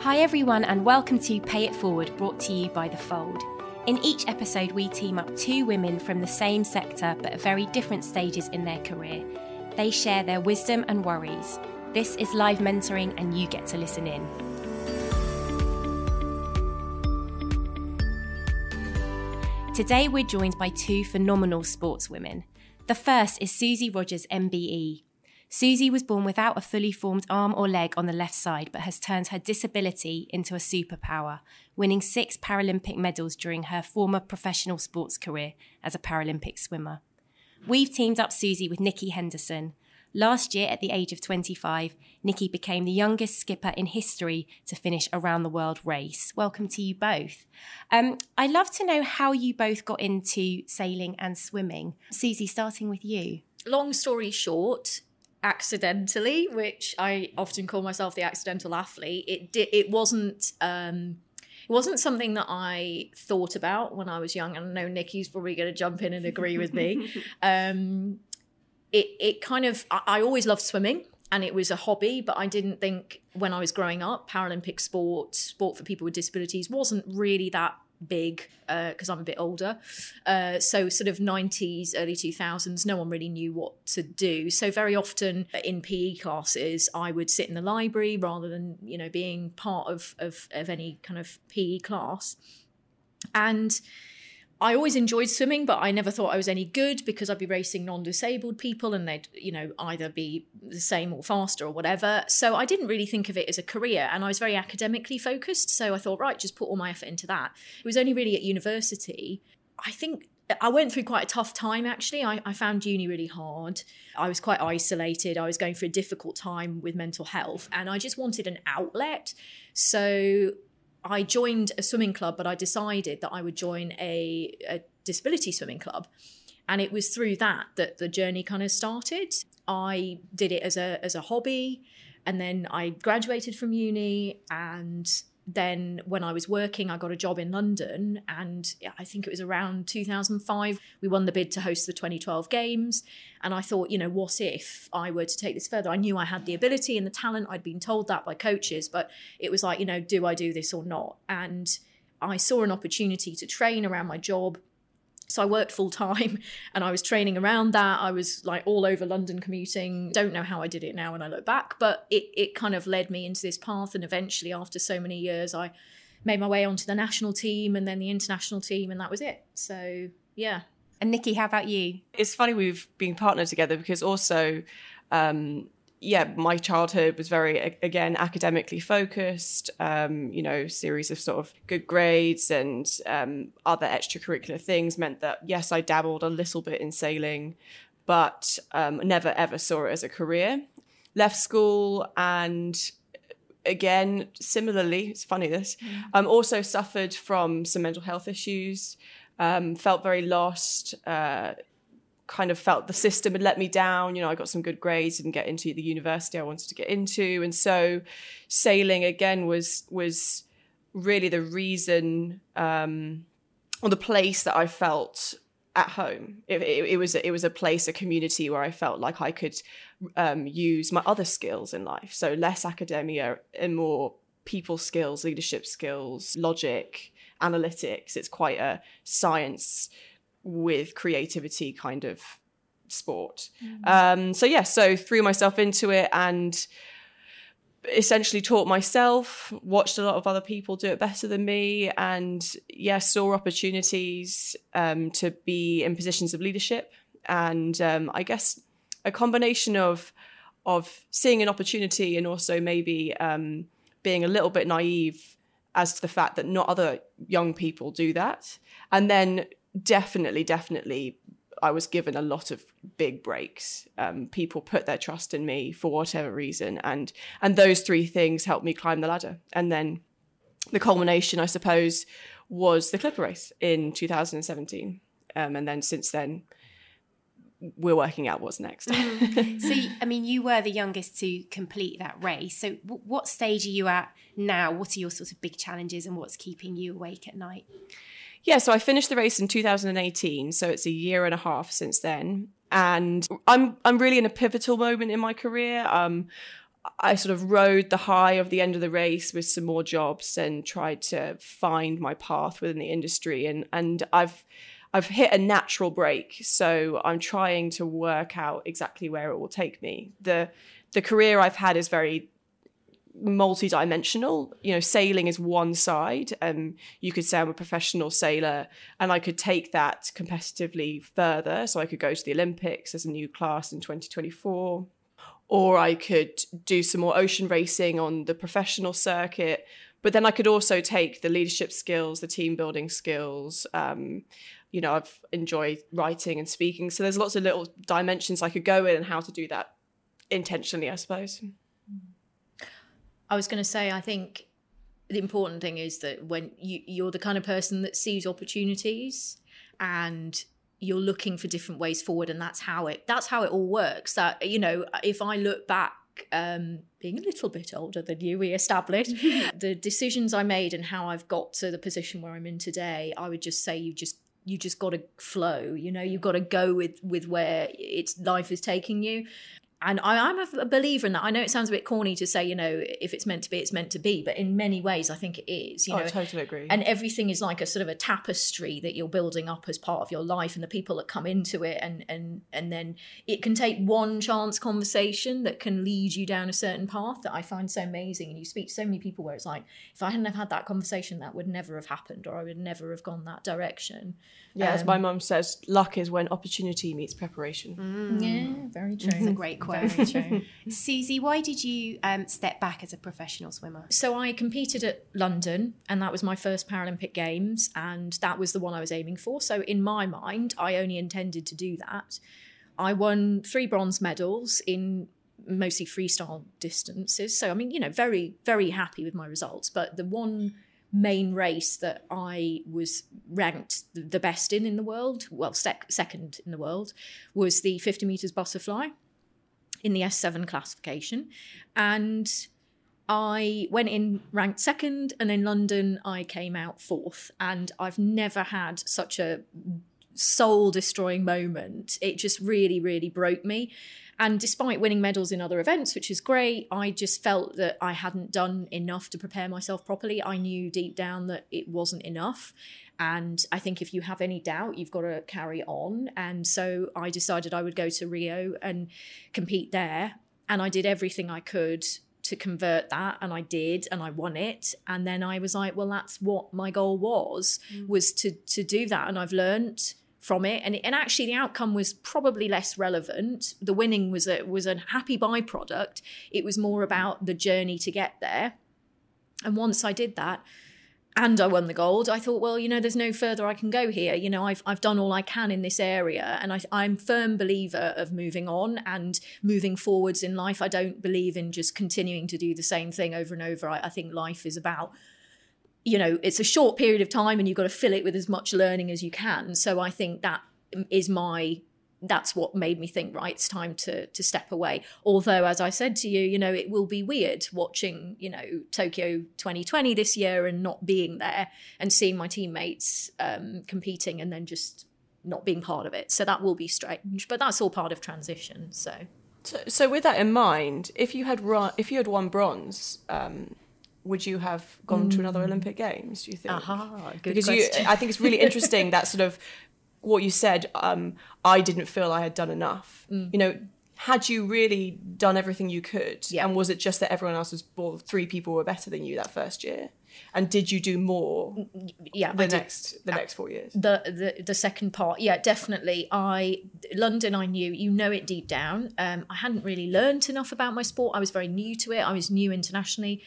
Hi, everyone, and welcome to Pay It Forward, brought to you by The Fold. In each episode, we team up two women from the same sector but at very different stages in their career. They share their wisdom and worries. This is live mentoring, and you get to listen in. Today, we're joined by two phenomenal sportswomen. The first is Susie Rodgers, MBE. Susie was born without a fully formed arm or leg on the left side, but has turned her disability into a superpower, winning six Paralympic medals during her former professional sports career as a Paralympic swimmer. We've teamed up Susie with Nikki Henderson, Last year, at the age of 25, Nikki became the youngest skipper in history to finish a round the world race. Welcome to you both. Um, I'd love to know how you both got into sailing and swimming. Susie, starting with you. Long story short, accidentally, which I often call myself the accidental athlete, it did, it wasn't. Um, it wasn't something that I thought about when I was young. And I know Nikki's probably going to jump in and agree with me. Um, it it kind of I, I always loved swimming and it was a hobby, but I didn't think when I was growing up, Paralympic sport, sport for people with disabilities, wasn't really that big because uh, I'm a bit older. Uh, so, sort of 90s, early 2000s, no one really knew what to do. So, very often in PE classes, I would sit in the library rather than, you know, being part of, of, of any kind of PE class. And I always enjoyed swimming, but I never thought I was any good because I'd be racing non-disabled people and they'd, you know, either be the same or faster or whatever. So I didn't really think of it as a career and I was very academically focused. So I thought, right, just put all my effort into that. It was only really at university. I think I went through quite a tough time actually. I, I, found uni really hard. I was quite isolated. I was going through a difficult time with mental health and I just wanted an outlet. So I joined a swimming club, but I decided that I would join a, a disability swimming club. And it was through that that the journey kind of started. I did it as a as a hobby, and then I graduated from uni and then when I was working, I got a job in London, and I think it was around 2005. We won the bid to host the 2012 Games, and I thought, you know, what if I were to take this further? I knew I had the ability and the talent. I'd been told that by coaches, but it was like, you know, do I do this or not? And I saw an opportunity to train around my job so I worked full time and I was training around that. I was like all over London commuting. Don't know how I did it now when I look back, but it, it kind of led me into this path. And eventually, after so many years, I made my way onto the national team and then the international team, and that was it. So, yeah. And Nikki, how about you? It's funny we've been partnered together because also um, yeah, my childhood was very again academically focused. Um, you know, series of sort of good grades and um, other extracurricular things meant that yes, I dabbled a little bit in sailing, but um, never ever saw it as a career. Left school and again similarly, it's funny this. Mm. Um, also suffered from some mental health issues. Um, felt very lost. Uh, kind of felt the system had let me down. You know, I got some good grades, didn't get into the university I wanted to get into, and so sailing again was was really the reason um, or the place that I felt at home. It, it, it, was it was a place, a community where I felt like I could um, use my other skills in life. So less academia and more people skills, leadership skills, logic, analytics. It's quite a science with creativity kind of sport. Mm. Um, so yeah, so threw myself into it and essentially taught myself, watched a lot of other people do it better than me, and yeah, saw opportunities um, to be in positions of leadership. And um, I guess a combination of of seeing an opportunity and also maybe um, being a little bit naive as to the fact that not other young people do that, and then definitely, definitely, I was given a lot of big breaks. Um, people put their trust in me for whatever reason, and and those three things helped me climb the ladder. And then the culmination, I suppose, was the Clipper race in 2017. Um, and then since then, we're working out what's next. Mm-hmm. so, I mean, you were the youngest to complete that race. So, w- what stage are you at now? What are your sort of big challenges, and what's keeping you awake at night? Yeah, so I finished the race in 2018, so it's a year and a half since then, and I'm I'm really in a pivotal moment in my career. Um, I sort of rode the high of the end of the race with some more jobs and tried to find my path within the industry. And and I've I've hit a natural break. So I'm trying to work out exactly where it will take me. The the career I've had is very multi-dimensional you know sailing is one side um you could say i'm a professional sailor and i could take that competitively further so i could go to the olympics as a new class in 2024 or I could do some more ocean racing on the professional circuit. But then I could also take the leadership skills, the team building skills. Um, you know, I've enjoyed writing and speaking. So there's lots of little dimensions I could go in and how to do that intentionally, I suppose. I was going to say, I think the important thing is that when you, you're the kind of person that sees opportunities and you're looking for different ways forward and that's how it that's how it all works that you know if i look back um, being a little bit older than you, we established the decisions I made and how I've got to the position where I'm in today. I would just say you just you just got to flow. You know, you've got to go with with where it's life is taking you and I, am a believer in that. I know it sounds a bit corny to say, you know, if it's meant to be, it's meant to be. But in many ways, I think it is. You oh, know, I totally agree. And everything is like a sort of a tapestry that you're building up as part of your life, and the people that come into it, and and and then it can take one chance conversation that can lead you down a certain path that I find so amazing. And you speak to so many people where it's like, if I hadn't have had that conversation, that would never have happened, or I would never have gone that direction. Yeah, um, as my mum says, luck is when opportunity meets preparation. Mm. Yeah, very true. It's a great Very true. Susie, why did you um, step back as a professional swimmer? So I competed at London, and that was my first Paralympic Games, and that was the one I was aiming for. So in my mind, I only intended to do that. I won three bronze medals in mostly freestyle distances. So I mean, you know, very very happy with my results. But the one main race that I was ranked the best in in the world, well, sec- second in the world, was the 50 meters butterfly in the S7 classification. And I went in ranked second, and in London, I came out fourth. And I've never had such a soul destroying moment. It just really, really broke me. And despite winning medals in other events, which is great, I just felt that I hadn't done enough to prepare myself properly. I knew deep down that it wasn't enough. And I think if you have any doubt, you've got to carry on. And so I decided I would go to Rio and compete there. And I did everything I could to convert that and I did and I won it and then I was like well that's what my goal was mm. was to to do that and I've learned from it and, and actually the outcome was probably less relevant the winning was a was a happy byproduct it was more about the journey to get there and once i did that and I won the gold. I thought, well, you know, there's no further I can go here. You know, I've I've done all I can in this area, and I, I'm firm believer of moving on and moving forwards in life. I don't believe in just continuing to do the same thing over and over. I, I think life is about you know, it's a short period of time and you've got to fill it with as much learning as you can. So I think that is my that's what made me think right it's time to to step away. Although as i said to you you know it will be weird watching you know tokyo 2020 this year and not being there and seeing my teammates um, competing and then just not being part of it. So that will be strange but that's all part of transition so. So, so with that in mind if you had run if you had won bronze um, would you have gone mm. to another Olympic Games? Do you think? Aha, because question. you, I think it's really interesting that sort of what you said. Um, I didn't feel I had done enough. Mm. You know, had you really done everything you could, yeah. and was it just that everyone else was, well, three people were better than you that first year? And did you do more? Mm, yeah, the next the next four years. The, the the second part, yeah, definitely. I London, I knew you know it deep down. Um, I hadn't really learned enough about my sport. I was very new to it. I was new internationally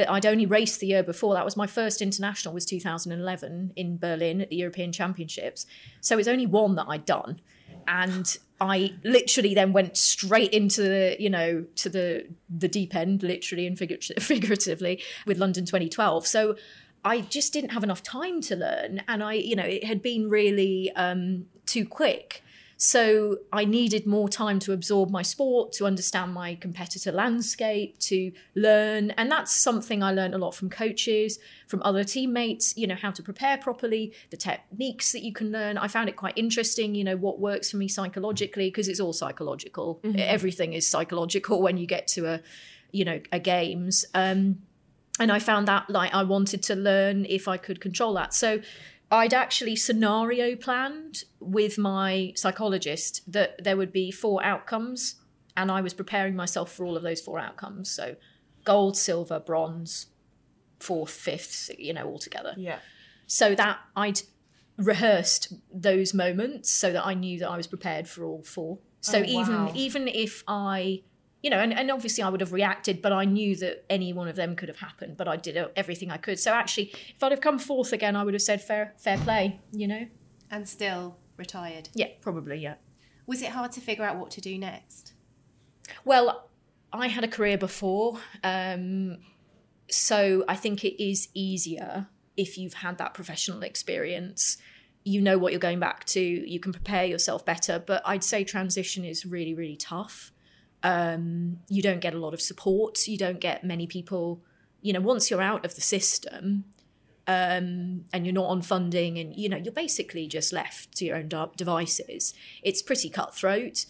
that I'd only raced the year before. That was my first international was 2011 in Berlin at the European Championships. So it's only one that I'd done. And I literally then went straight into the, you know, to the the deep end, literally and figuratively, with London 2012. So I just didn't have enough time to learn, and I, you know, it had been really um, too quick. So I needed more time to absorb my sport, to understand my competitor landscape, to learn. And that's something I learned a lot from coaches, from other teammates, you know, how to prepare properly, the techniques that you can learn. I found it quite interesting, you know, what works for me psychologically, because it's all psychological. Mm-hmm. Everything is psychological when you get to a you know, a games. Um, and I found that like I wanted to learn if I could control that. So I'd actually scenario planned with my psychologist that there would be four outcomes, and I was preparing myself for all of those four outcomes. So gold, silver, bronze, fourth, fifth, you know, all together. Yeah. So that I'd rehearsed those moments so that I knew that I was prepared for all four. So Oh, even even if I you know, and, and obviously I would have reacted, but I knew that any one of them could have happened. But I did everything I could. So actually, if I'd have come fourth again, I would have said fair, fair play. You know? And still retired. Yeah, probably. Yeah. Was it hard to figure out what to do next? Well, I had a career before, um, so I think it is easier if you've had that professional experience. You know what you're going back to. You can prepare yourself better. But I'd say transition is really, really tough. Um, you don't get a lot of support. You don't get many people. You know, once you're out of the system, um, and you're not on funding, and you know you're basically just left to your own devices. It's pretty cutthroat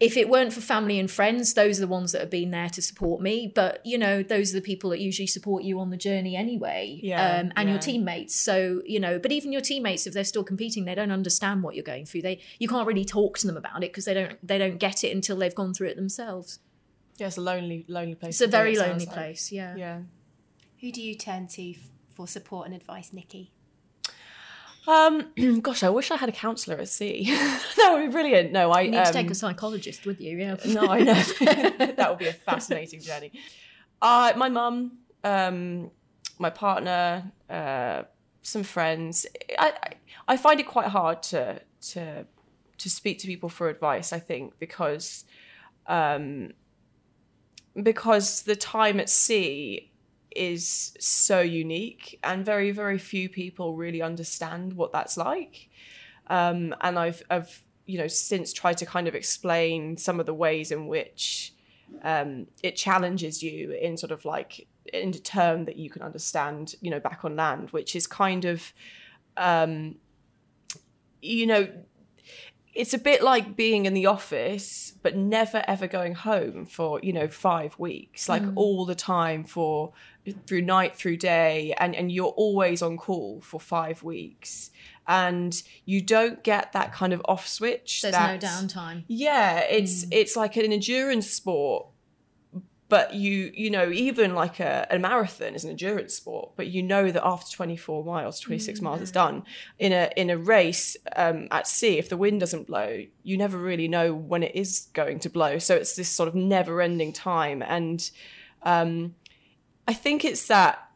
if it weren't for family and friends, those are the ones that have been there to support me. But you know, those are the people that usually support you on the journey anyway, Yeah, um, and your teammates. So you know, but even your teammates, if they're still competing, they don't understand what you're going through. They you can't really talk to them about it because they don't they don't get it until they've gone through it themselves. Yeah, it's a lonely, lonely place. It's a very it sounds lonely like. place. Yeah. Yeah. Who do you turn to for support and advice, Nikki? Um, gosh, I wish I had a counsellor at sea. that would be brilliant. No, I You need to take um, a psychologist with you. Yeah. No, I know. that would be a fascinating journey. Uh, my mum, um, my partner, uh, some friends. I, I I find it quite hard to to to speak to people for advice. I think because um, because the time at sea is so unique and very very few people really understand what that's like. Um, and I've, I've you know since tried to kind of explain some of the ways in which um, it challenges you in sort of like in a term that you can understand you know back on land which is kind of um, you know it's a bit like being in the office but never ever going home for you know five weeks like mm. all the time for through night through day and and you're always on call for five weeks. And you don't get that kind of off switch There's no downtime. yeah it's mm. it's like an endurance sport but you you know even like a, a marathon is an endurance sport but you know that after 24 miles 26 miles it's done. In a in a race um, at sea if the wind doesn't blow you never really know when it is going to blow. So it's this sort of never ending time. And um, i think it's that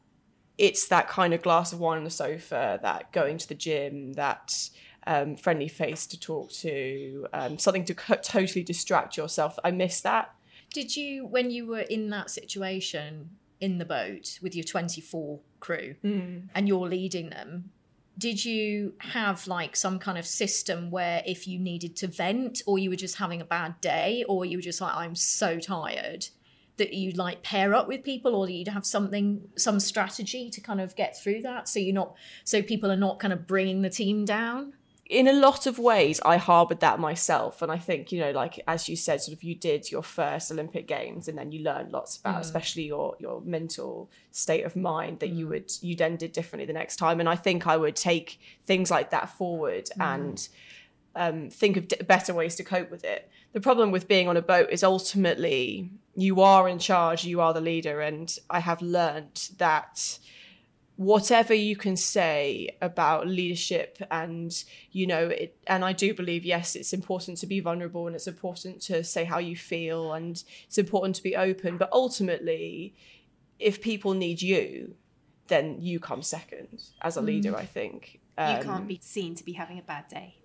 it's that kind of glass of wine on the sofa that going to the gym that um, friendly face to talk to um, something to co- totally distract yourself. I miss that Did you, when you were in that situation in the boat with your 24 crew mm. and you're leading them, did you have like some kind of system where if you needed to vent or you were just having a bad day or you were just like, I'm so tired that you'd like pair up with people or you'd have something, some strategy to kind of get through that so you're not, so people are not kind of bringing the team down? In a lot of ways i harbored that myself. And i think you know like as you said sort of you did your first olympic games and then you learned lots about mm. especially your your mental state of mind that you mm. would you then did differently the next time. And i think i would take things like that forward mm. and um, think of d- better ways to cope with it. The problem with being on a boat is ultimately you are in charge you are the leader. And i have learned that whatever you can say about leadership and you know it and i do believe yes it's important to be vulnerable and it's important to say how you feel and it's important to be open but ultimately if people need you then you come second as a leader i think You Um, can't be seen to be having a bad day.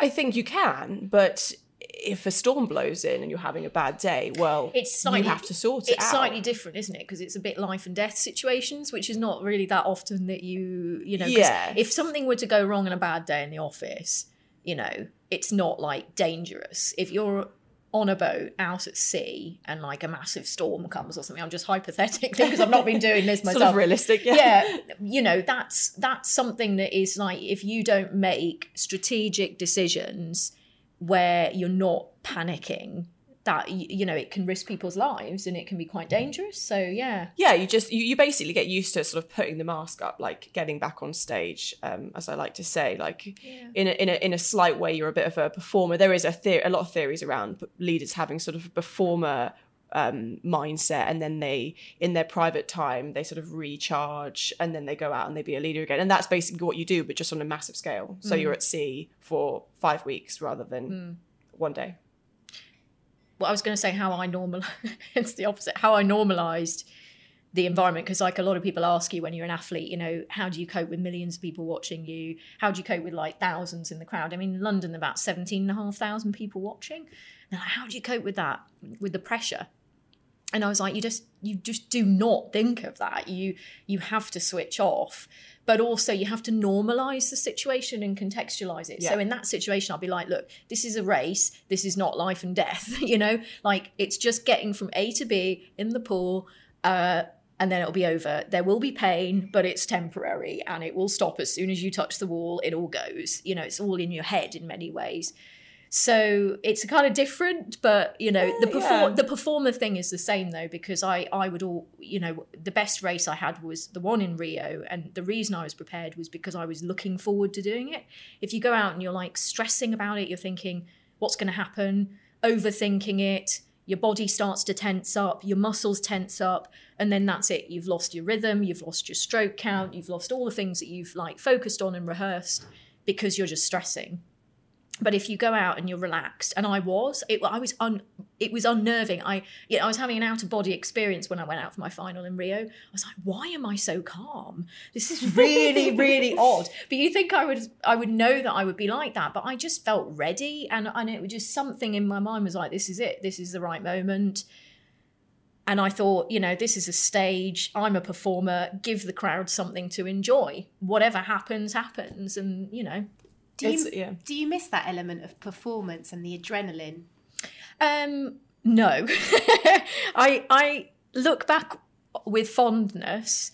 i think you can but if a storm blows in and you're having a bad day well It's slightly, you have to sort it It's out slightly different, isn't it? Because it's a bit life and death situations, which is not really that often that you, you know, Yeah. If something were to go wrong on a bad day in the office, you know, it's not like dangerous. If you're on a boat out at sea and like a massive storm comes or something, I'm just hypothetically because I've not been doing this myself. sort of realistic yeah yeah you know that's that's something that is like if you don't make strategic decisions where you're not panicking that you know it can risk people's lives and it can be quite dangerous. So yeah, yeah, you just you, you basically get used to sort of putting the mask up, like getting back on stage, um, as I like to say, like yeah. in a, in a in a slight way, you're a bit of a performer. There is a theory, a lot of theories around leaders having sort of a performer um, mindset and then they in their private time they sort of recharge and then they go out and they be a leader again and that's basically what you do but just on a massive scale so mm. you're at sea for five weeks rather than mm. one day well, I was going to say how I normal. it's the opposite. How I normalized the environment because like a lot of people ask you when you're an athlete you know how do you cope with millions of people watching you how do you cope with like thousands in the crowd i mean in london about 17 and a half thousand people watching and like, how do you cope with that with the pressure and i was like you just you just do not think of that you you have to switch off but also you have to normalize the situation and contextualize it. Yeah. So in that situation, I'll be like, look, this is a race. This is not life and death. you know, like it's just getting from A to B in the pool. Uh, and then it'll be over. There will be pain, but it's temporary and it will stop as soon as you touch the wall. It all goes. You know, it's all in your head in many ways. So it's kind of different, but you know, the perform- yeah. the performer thing is the same though, because I I would all you know the best race I had was the one in Rio, and the reason I was prepared was because I was looking forward to doing it. If you go out and you're like stressing about it, you're thinking what's going to happen, overthinking it, your body starts to tense up, your muscles tense up, and then that's it. You've lost your rhythm, you've lost your stroke count, you've lost all the things that you've like focused on and rehearsed because you're just stressing but if you go out and you're relaxed and i was it i was un it was unnerving i you know, i was having an out of body experience when i went out for my final in rio i was like why am i so calm this is really really odd but you think i would i would know that i would be like that but i just felt ready and and it was just something in my mind was like this is it this is the right moment and I thought, you know, this is a stage. I'm a performer. Give the crowd something to enjoy. Whatever happens, happens. And, you know, do you, yeah. do you miss that element of performance and the adrenaline? Um, no. I I look back with fondness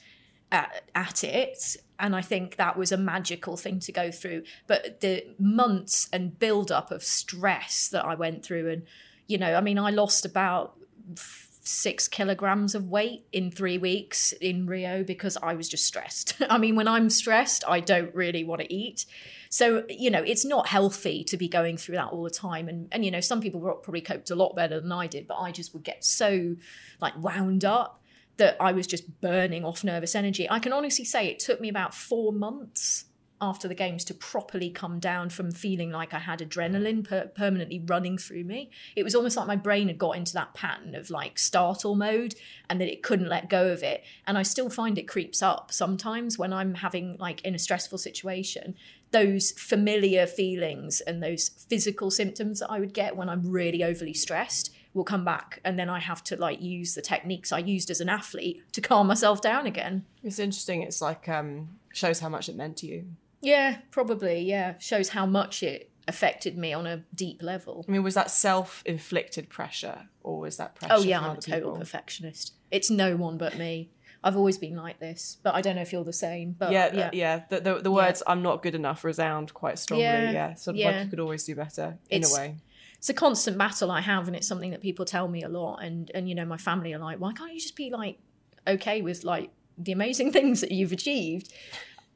at, at it and I think that was a magical thing to go through. But the months and build up of stress that I went through, and you know, I mean, I lost about six kilograms of weight in three weeks in Rio because I was just stressed. I mean, when I'm stressed, I don't really want to eat. So, you know, it's not healthy to be going through that all the time. And, and you know, some people probably coped a lot better than I did, but I just would get so like wound up that I was just burning off nervous energy. I can honestly say it took me about four months after the games to properly come down from feeling like I had adrenaline per- permanently running through me. It was almost like my brain had got into that pattern of like startle mode and that it couldn't let go of it. And I still find it creeps up sometimes when I'm having like in a stressful situation. Those familiar feelings and those physical symptoms that I would get when I'm really overly stressed will come back and then I have to like use the techniques I used as an athlete to calm myself down again. It's interesting. It's like um shows how much it meant to you. Yeah, probably. Yeah, shows how much it affected me on a deep level. I mean, was that self-inflicted pressure, or was that pressure? Oh yeah, I'm a total people? perfectionist. It's no one but me. I've always been like this, but I don't know if you're the same. But yeah, yeah, yeah. The, the, the words yeah. "I'm not good enough" resound quite strongly. Yeah, yeah. sort of yeah. like you could always do better in it's, a way. It's a constant battle I have, and it's something that people tell me a lot. And and you know, my family are like, "Why can't you just be like okay with like the amazing things that you've achieved?"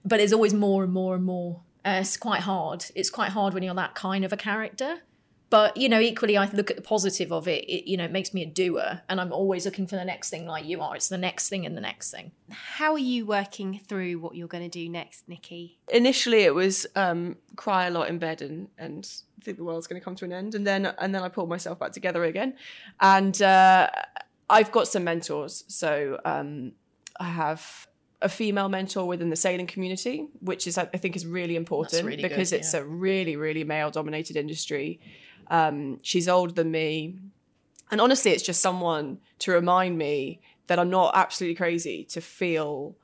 but it's always more and more and more. Uh, it's quite hard. It's quite hard when you're that kind of a character. But you know, equally, I look at the positive of it. it. You know, it makes me a doer, and I'm always looking for the next thing, like you are. It's the next thing and the next thing. How are you working through what you're going to do next, Nikki? Initially, it was um, cry a lot in bed and and think the world's going to come to an end, and then and then I pulled myself back together again, and uh, I've got some mentors. So um, I have a female mentor within the sailing community, which is I think is really important really because good, it's yeah. a really really male dominated industry. Um, she's older than me, and honestly, it's just someone to remind me that I'm not absolutely crazy to feel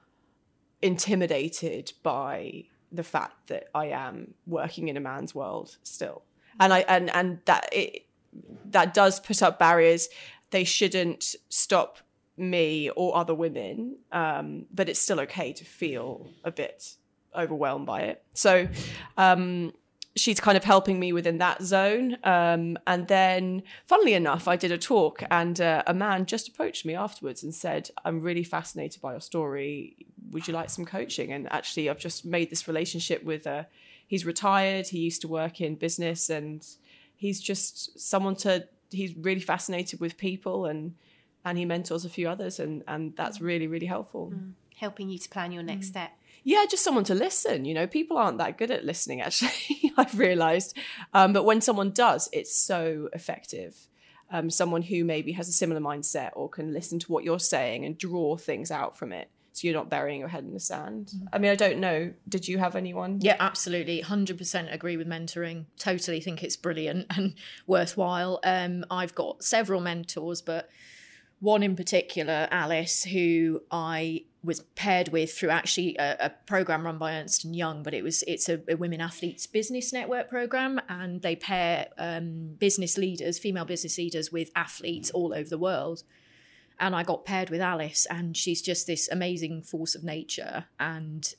intimidated by the fact that I am working in a man's world still, and I and and that it that does put up barriers. They shouldn't stop me or other women, um, but it's still okay to feel a bit overwhelmed by it. So, um, she's kind of helping me within that zone. Um, and then, funnily enough, I did a talk, and uh, a man just approached me afterwards and said, "I'm really fascinated by your story. Would you like some coaching?" And actually, I've just made this relationship with. Uh, he's retired. He used to work in business, and he's just someone to. He's really fascinated with people, and and he mentors a few others, and and that's really really helpful. Mm. Helping you to plan your next step yeah, just someone to listen. You know, people aren't that good at listening, actually, I've realized. Um, but when someone does, it's so effective. Um, someone who maybe has a similar mindset or can listen to what you're saying and draw things out from it. So you're not burying your head in the sand. Mm-hmm. I mean, I don't know. Did you have anyone? Yeah, absolutely. 100% agree with mentoring. Totally think it's brilliant and worthwhile. Um, I've got several mentors, but one in particular, Alice, who I was paired with through actually a, a, program run by Ernst and Young, but it was it's a, a women athletes business network program, and they pair um, business leaders, female business leaders, with athletes all over the world. And I got paired with Alice, and she's just this amazing force of nature, and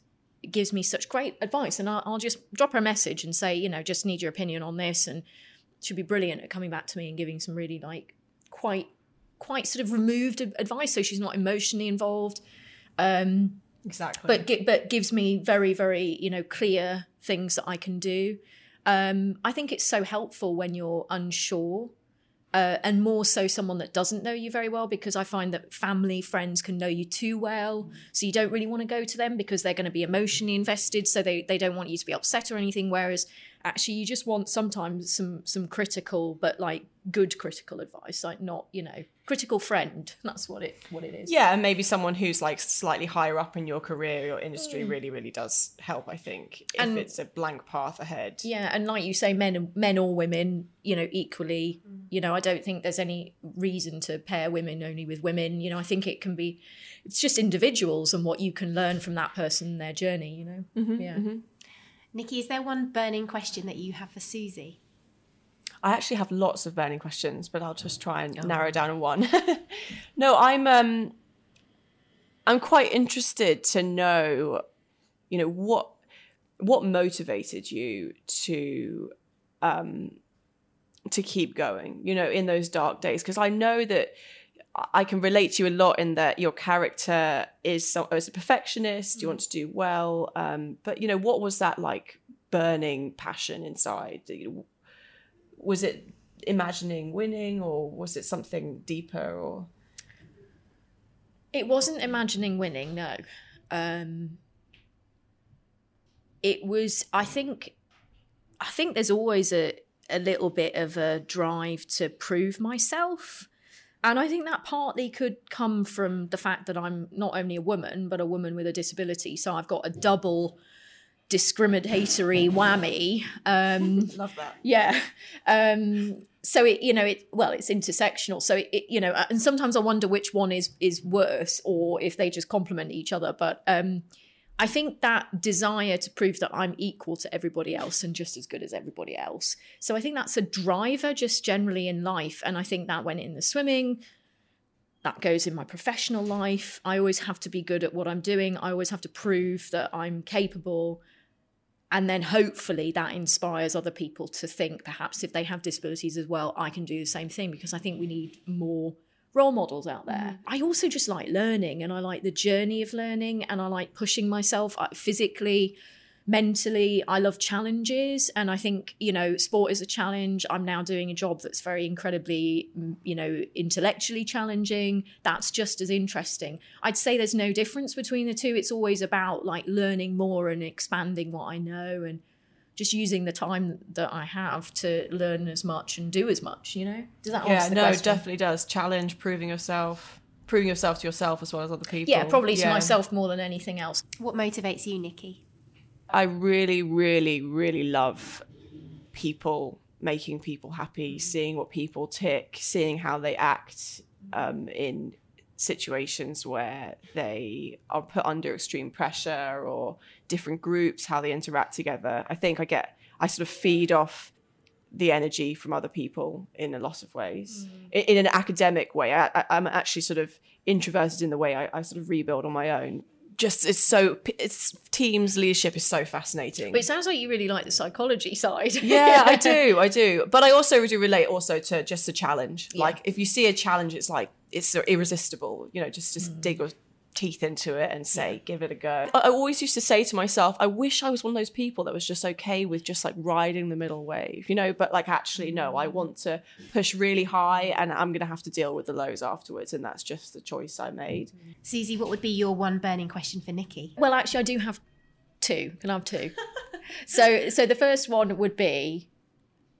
gives me such great advice. And I'll, I'll just drop her a message and say, you know, just need your opinion on this, and she'll be brilliant at coming back to me and giving some really like quite quite sort of removed advice, so she's not emotionally involved um, exactly. But but gives me very very you know clear things that I can do. Um, I think it's so helpful when you're unsure. Uh, and more so someone that doesn't know you very well because I find that family, friends can know you too well. So you don't really want to go to them because they're going to be emotionally invested. So they, they don't want you to be upset or anything. Whereas actually you just want sometimes some some critical but like good critical advice like not you know critical friend that's what it what it is yeah and maybe someone who's like slightly higher up in your career your industry mm. really really does help i think if and, it's a blank path ahead yeah and like you say men and men or women you know equally mm. you know i don't think there's any reason to pair women only with women you know i think it can be it's just individuals and what you can learn from that person their journey you know mm-hmm, yeah mm-hmm. Nikki, is there one burning question that you have for Susie? I actually have lots of burning questions, but I'll just try and oh. narrow down on one. no, I'm um I'm quite interested to know, you know, what what motivated you to um to keep going, you know, in those dark days because I know that I can relate to you a lot in that your character is so, as a perfectionist. You want to do well, um, but you know what was that like burning passion inside? Was it imagining winning, or was it something deeper? Or it wasn't imagining winning. No, um, it was. I think. I think there's always a a little bit of a drive to prove myself and I think that partly could come from the fact that I'm not only a woman, but a woman with a disability. So I've got a double discriminatory whammy. Um, Love that. Yeah. Um, so it, you know, it well, it's intersectional. So it, it, you know, and sometimes I wonder which one is is worse, or if they just complement each other. But um, I think that desire to prove that I'm equal to everybody else and just as good as everybody else. So I think that's a driver just generally in life. And I think that went in the swimming, that goes in my professional life. I always have to be good at what I'm doing, I always have to prove that I'm capable. And then hopefully that inspires other people to think perhaps if they have disabilities as well, I can do the same thing because I think we need more role models out there. Mm. I also just like learning and I like the journey of learning and I like pushing myself uh, physically, mentally. I love challenges and I think, you know, sport is a challenge. I'm now doing a job that's very incredibly, mm, you know, intellectually challenging. That's just as interesting. I'd say there's no difference between the two. It's always about like learning more and expanding what I know and just using the time that I have to learn as much and do as much, you know? Does that yeah, no, it definitely does. Challenge, proving yourself, proving yourself to yourself as well as other people. Yeah, probably yeah. to myself more than anything else. What motivates you, Nikki? I really, really, really love people making people happy, seeing what people tick, seeing how they act um, in situations where they are put under extreme pressure or different groups, how they interact together. I think I get, I sort of feed off the energy from other people in a lot of ways. Mm. In, in, an academic way, I, am actually sort of introverted in the way I, I, sort of rebuild on my own. just it's so it's teams leadership is so fascinating. But it sounds like you really like the psychology side. yeah, I do, I do. But I also do relate also to just the challenge. Like if you see a challenge, it's like it's irresistible. You know, just just mm. dig your teeth into it and say, give it a go. I I always used to say to myself, I wish I was one of those people that was just okay with just like riding the middle wave, you know, but like actually, no, I mm. want to push really high and I'm going to have to deal with the lows afterwards. And that's just the choice I made. Mm-hmm. Susie, what would be your one burning question for Nikki? Well, actually, I do have two. Can I have two? so, so the first one would be,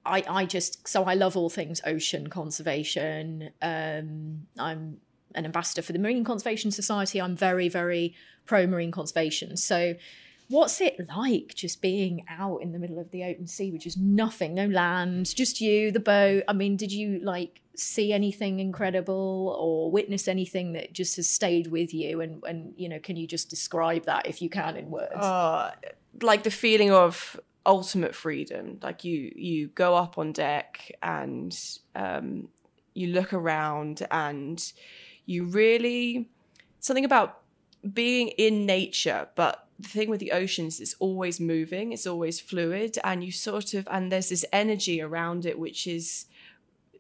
I, I just so I love all things ocean conservation. Um, I'm an ambassador for the Marine Conservation Society. I'm very, very pro marine conservation. So, what's it like just being out in the middle of the open sea, which is nothing, no land, just you, the boat? I mean, did you like see anything incredible or witness anything that just has stayed with you? And, and you know, can you just describe that if you can in words? uh, like the feeling of ultimate freedom. Like you you go up on deck and um, you look around and you really something about being in nature but the thing with the oceans it's always moving it's always fluid and you sort of and there's this energy around it which is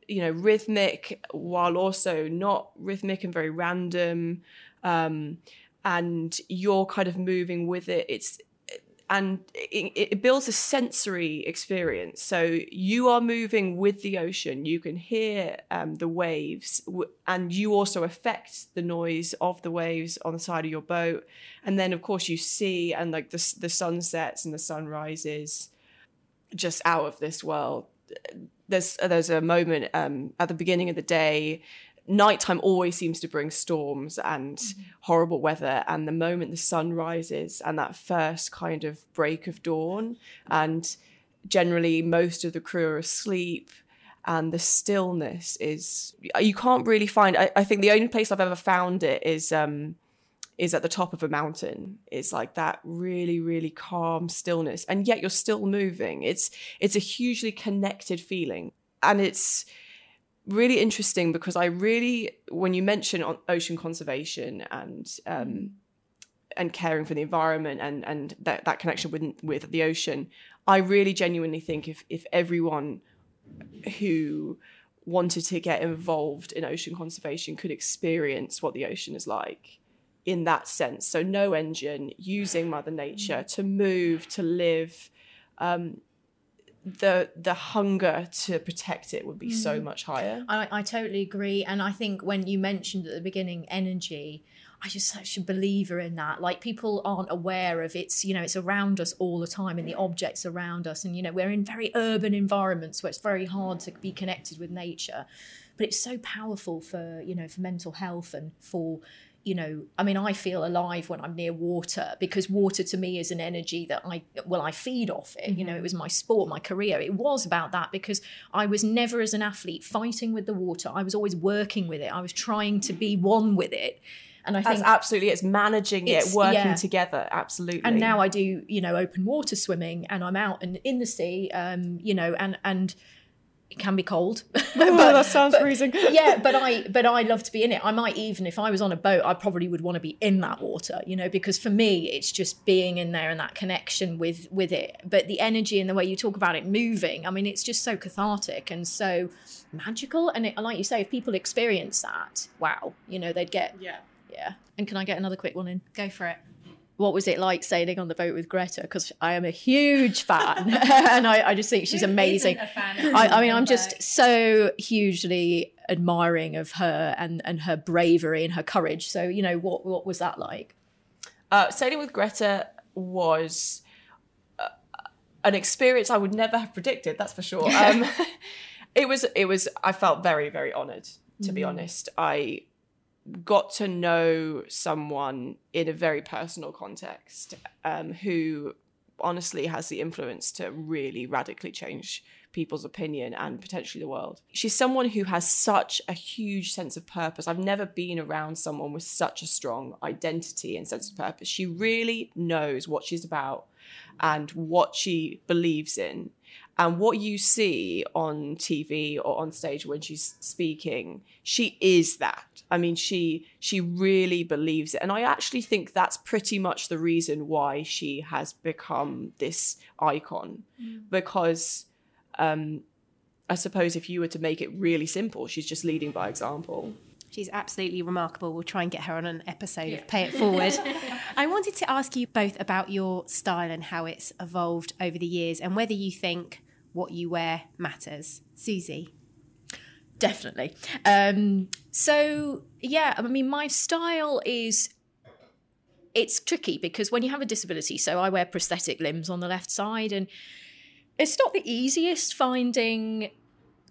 you know rhythmic while also not rhythmic and very random. Um, and you're kind of moving with it. It's and it, it builds a sensory experience. So you are moving with the ocean. You can hear um, the waves, and you also affect the noise of the waves on the side of your boat. And then, of course, you see and like the the sunsets and the sunrises, just out of this world. There's there's a moment um, at the beginning of the day nighttime always seems to bring storms and horrible weather and the moment the sun rises and that first kind of break of dawn and generally most of the crew are asleep and the stillness is you can't really find I, I think the only place I've ever found it is um is at the top of a mountain. It's like that really really calm stillness and yet you're still moving. It's it's a hugely connected feeling and it's really interesting because I really, when you mention ocean conservation and um, and caring for the environment and and that, that connection with with the ocean, I really genuinely think if if everyone who wanted to get involved in ocean conservation could experience what the ocean is like in that sense. So no engine, using Mother Nature to move, to live. Um, the the hunger to protect it would be so mm. much higher. I, I totally agree. And I think when you mentioned at the beginning energy, I just such a believer in that. Like people aren't aware of it's, you know, it's around us all the time and the objects around us. And, you know, we're in very urban environments where it's very hard to be connected with nature. But it's so powerful for, you know, for mental health and for you know i mean i feel alive when i'm near water because water to me is an energy that i well i feed off it mm-hmm. you know it was my sport my career it was about that because i was never as an athlete fighting with the water i was always working with it i was trying to be one with it and I That's think absolutely it's managing It's- it, working yeah. together. Absolutely. and now I do, you know, open water swimming, and I'm out and in the sea, um, you know, and and it can be cold. oh, that sounds freezing. yeah, but I but I love to be in it. I might even if I was on a boat, I probably would want to be in that water, you know, because for me it's just being in there and that connection with with it. But the energy and the way you talk about it moving, I mean, it's just so cathartic and so magical. And it, like you say, if people experience that, wow, you know, they'd get Yeah. yeah. And can I get another quick one in? Go for it. What was it like sailing on the boat with Greta? Because I am a huge fan, and I, I just think she's amazing. I, I mean, I'm just so hugely admiring of her and and her bravery and her courage. So, you know, what what was that like? Uh, sailing with Greta was uh, an experience I would never have predicted. That's for sure. Um, it was. It was. I felt very, very honoured. To be honest, I got to know someone in a very personal context um, who honestly has the influence to really radically change people's opinion and potentially the world. She's someone who has such a huge sense of purpose. I've never been around someone with such a strong identity and sense of purpose. She really knows what she's about and what she believes in. And what you see on TV or on stage when she's speaking, she is that. I mean, she she really believes it. And I actually think that's pretty much the reason why she has become this icon. Mm. Because um, I suppose if you were to make it really simple, she's just leading by example. She's absolutely remarkable. We'll try and get her on an episode yeah. of Pay It Forward. I wanted to ask you both about your style and how it's evolved over the years and whether you think what you wear matters. Susie. Definitely. Um, so, yeah, I mean, my style is it's tricky because when you have a disability, so I wear prosthetic limbs on the left side, and it's not the easiest finding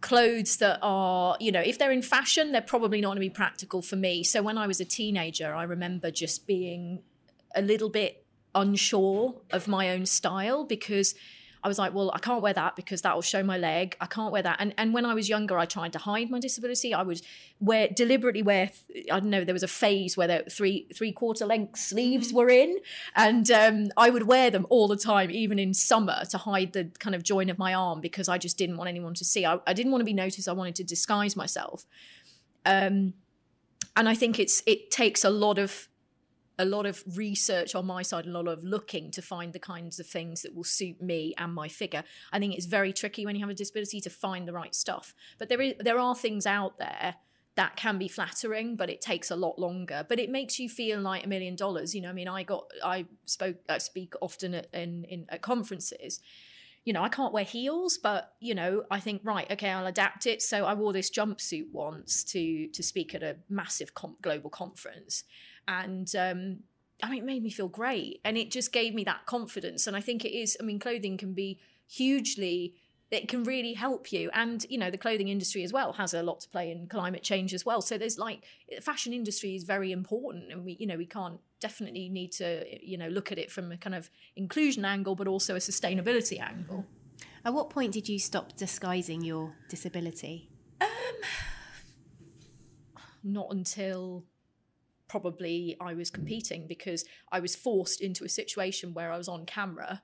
clothes that are, you know, if they're in fashion, they're probably not going to be practical for me. So when I was a teenager, I remember just being a little bit unsure of my own style because I was like, well, I can't wear that because that will show my leg. I can't wear that. And and when I was younger, I tried to hide my disability. I would wear deliberately wear. I don't know. There was a phase where the three three quarter length sleeves mm-hmm. were in, and um, I would wear them all the time, even in summer, to hide the kind of join of my arm because I just didn't want anyone to see. I, I didn't want to be noticed. I wanted to disguise myself. Um, and I think it's it takes a lot of a lot of research on my side, a lot of looking to find the kinds of things that will suit me and my figure. I think it's very tricky when you have a disability to find the right stuff. But there is there are things out there that can be flattering, but it takes a lot longer. But it makes you feel like a million dollars. You know, I mean, I got I spoke I speak often at, in, in at conferences. You know, I can't wear heels, but you know, I think right, okay, I'll adapt it. So I wore this jumpsuit once to to speak at a massive comp, global conference, and um, I mean, it made me feel great, and it just gave me that confidence. And I think it is. I mean, clothing can be hugely. It can really help you, and you know the clothing industry as well has a lot to play in climate change as well. So there's like fashion industry is very important, and we you know we can't definitely need to you know look at it from a kind of inclusion angle, but also a sustainability angle. At what point did you stop disguising your disability? Um, not until probably I was competing because I was forced into a situation where I was on camera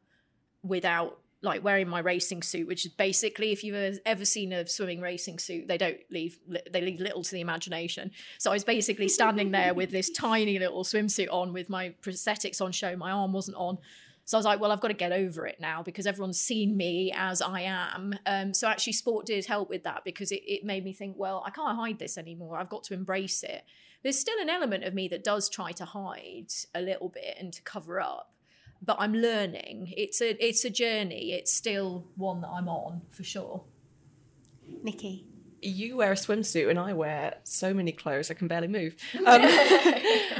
without like wearing my racing suit, which is basically if you've ever seen a swimming racing suit, they don't leave they leave little to the imagination. So I was basically standing there with this tiny little swimsuit on with my prosthetics on show, my arm wasn't on. So I was like, well, I've got to get over it now because everyone's seen me as I am. Um, so actually, sport did help with that because it, it made me think, well, I can't hide this anymore. I've got to embrace it there's still an element of me that does try to hide a little bit and to cover up but i'm learning it's a it's a journey it's still one that i'm on for sure nikki you wear a swimsuit and I wear so many clothes I can barely move. Um,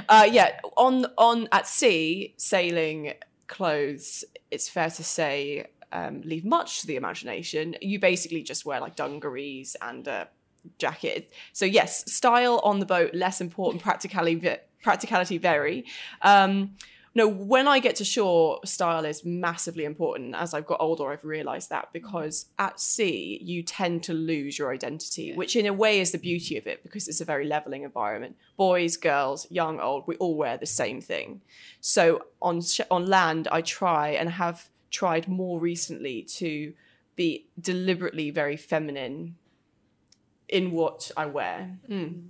uh, yeah, on on at sea sailing clothes, it's fair to say um, leave much to the imagination. You basically just wear like dungarees and a jacket. So yes, style on the boat less important. Practicality, practicality very. Um, no, when I get to shore, style is massively important. As I've got older, I've realised that because at sea you tend to lose your identity, yeah. which in a way is the beauty of it because it's a very leveling environment. Boys, girls, young, old, we all wear the same thing. So on sh- on land, I try and have tried more recently to be deliberately very feminine in what I wear. Mm.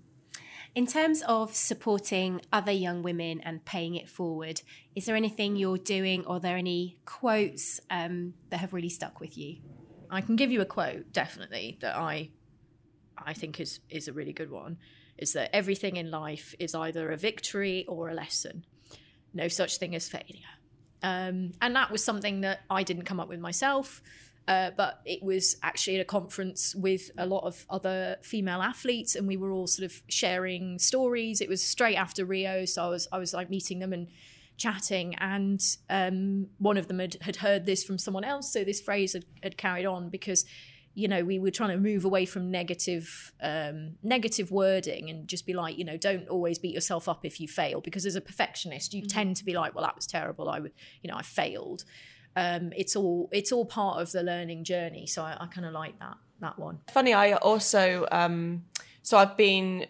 In terms of supporting other young women and paying it forward, is there anything you're doing or are there any quotes um, that have really stuck with you? I can give you a quote, definitely, that I I think is is a really good one. Is that everything in life is either a victory or a lesson. No such thing as failure. Um, and that was something that I didn't come up with myself. Uh, but it was actually at a conference with a lot of other female athletes, and we were all sort of sharing stories. It was straight after Rio, so I was I was like meeting them and chatting, and um, one of them had, had heard this from someone else, so this phrase had, had carried on because you know we were trying to move away from negative um, negative wording and just be like you know don't always beat yourself up if you fail because as a perfectionist you mm-hmm. tend to be like well that was terrible i would you know i failed um, it's all it's all part of the learning journey. So I, I kind of like that that one. Funny, I also um, so I've been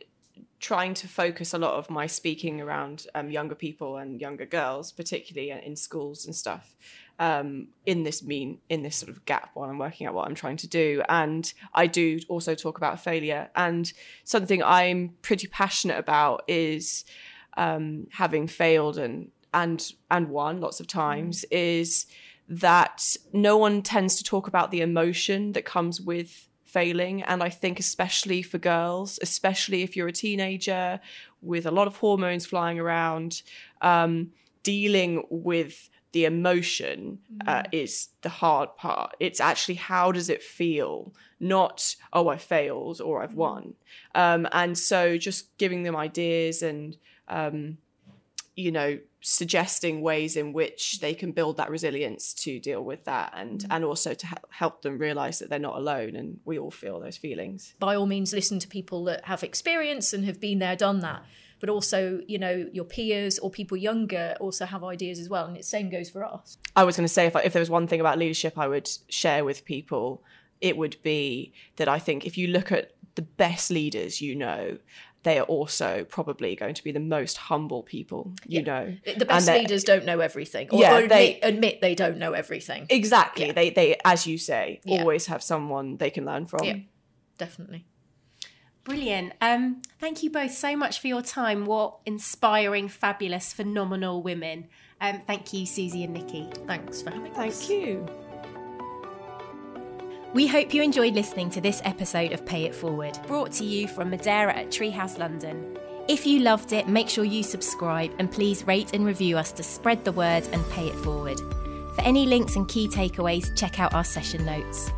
trying to focus a lot of my speaking around um, younger people and younger girls, particularly in schools and stuff. Um, in this mean in this sort of gap while I'm working out what I'm trying to do, and I do also talk about failure. And something I'm pretty passionate about is um, having failed and and and won lots of times. Mm. Is that no one tends to talk about the emotion that comes with failing. And I think, especially for girls, especially if you're a teenager with a lot of hormones flying around, um, dealing with the emotion uh, mm. is the hard part. It's actually how does it feel, not oh I failed or I've mm. won. Um, and so just giving them ideas and um, you know suggesting ways in which they can build that resilience to deal with that and mm-hmm. and also to help them realize that they're not alone and we all feel those feelings. By all means listen to people that have experience and have been there done that. But also you know your peers or people younger also have ideas as well and the same goes for us. I was going to say if, I, if there was one thing about leadership i would share with people it would be that i think if you look at the best leaders you know they are also probably going to be the most humble people you yeah. know the best leaders don't know everything or, yeah, or admit, they admit they don't know everything exactly yeah. they they as you say yeah. always have someone they can learn from yeah definitely Brilliant. Um, thank you both so much for your time. What inspiring, fabulous, phenomenal women. Um, thank you, Susie and Nikki. Thanks for having thank us. Thank you. We hope you enjoyed listening to this episode of Pay It Forward, brought to you from Madeira at Treehouse London. If you loved it, make sure you subscribe and please rate and review us to spread the word and pay it forward. For any links and key takeaways, check out our session notes.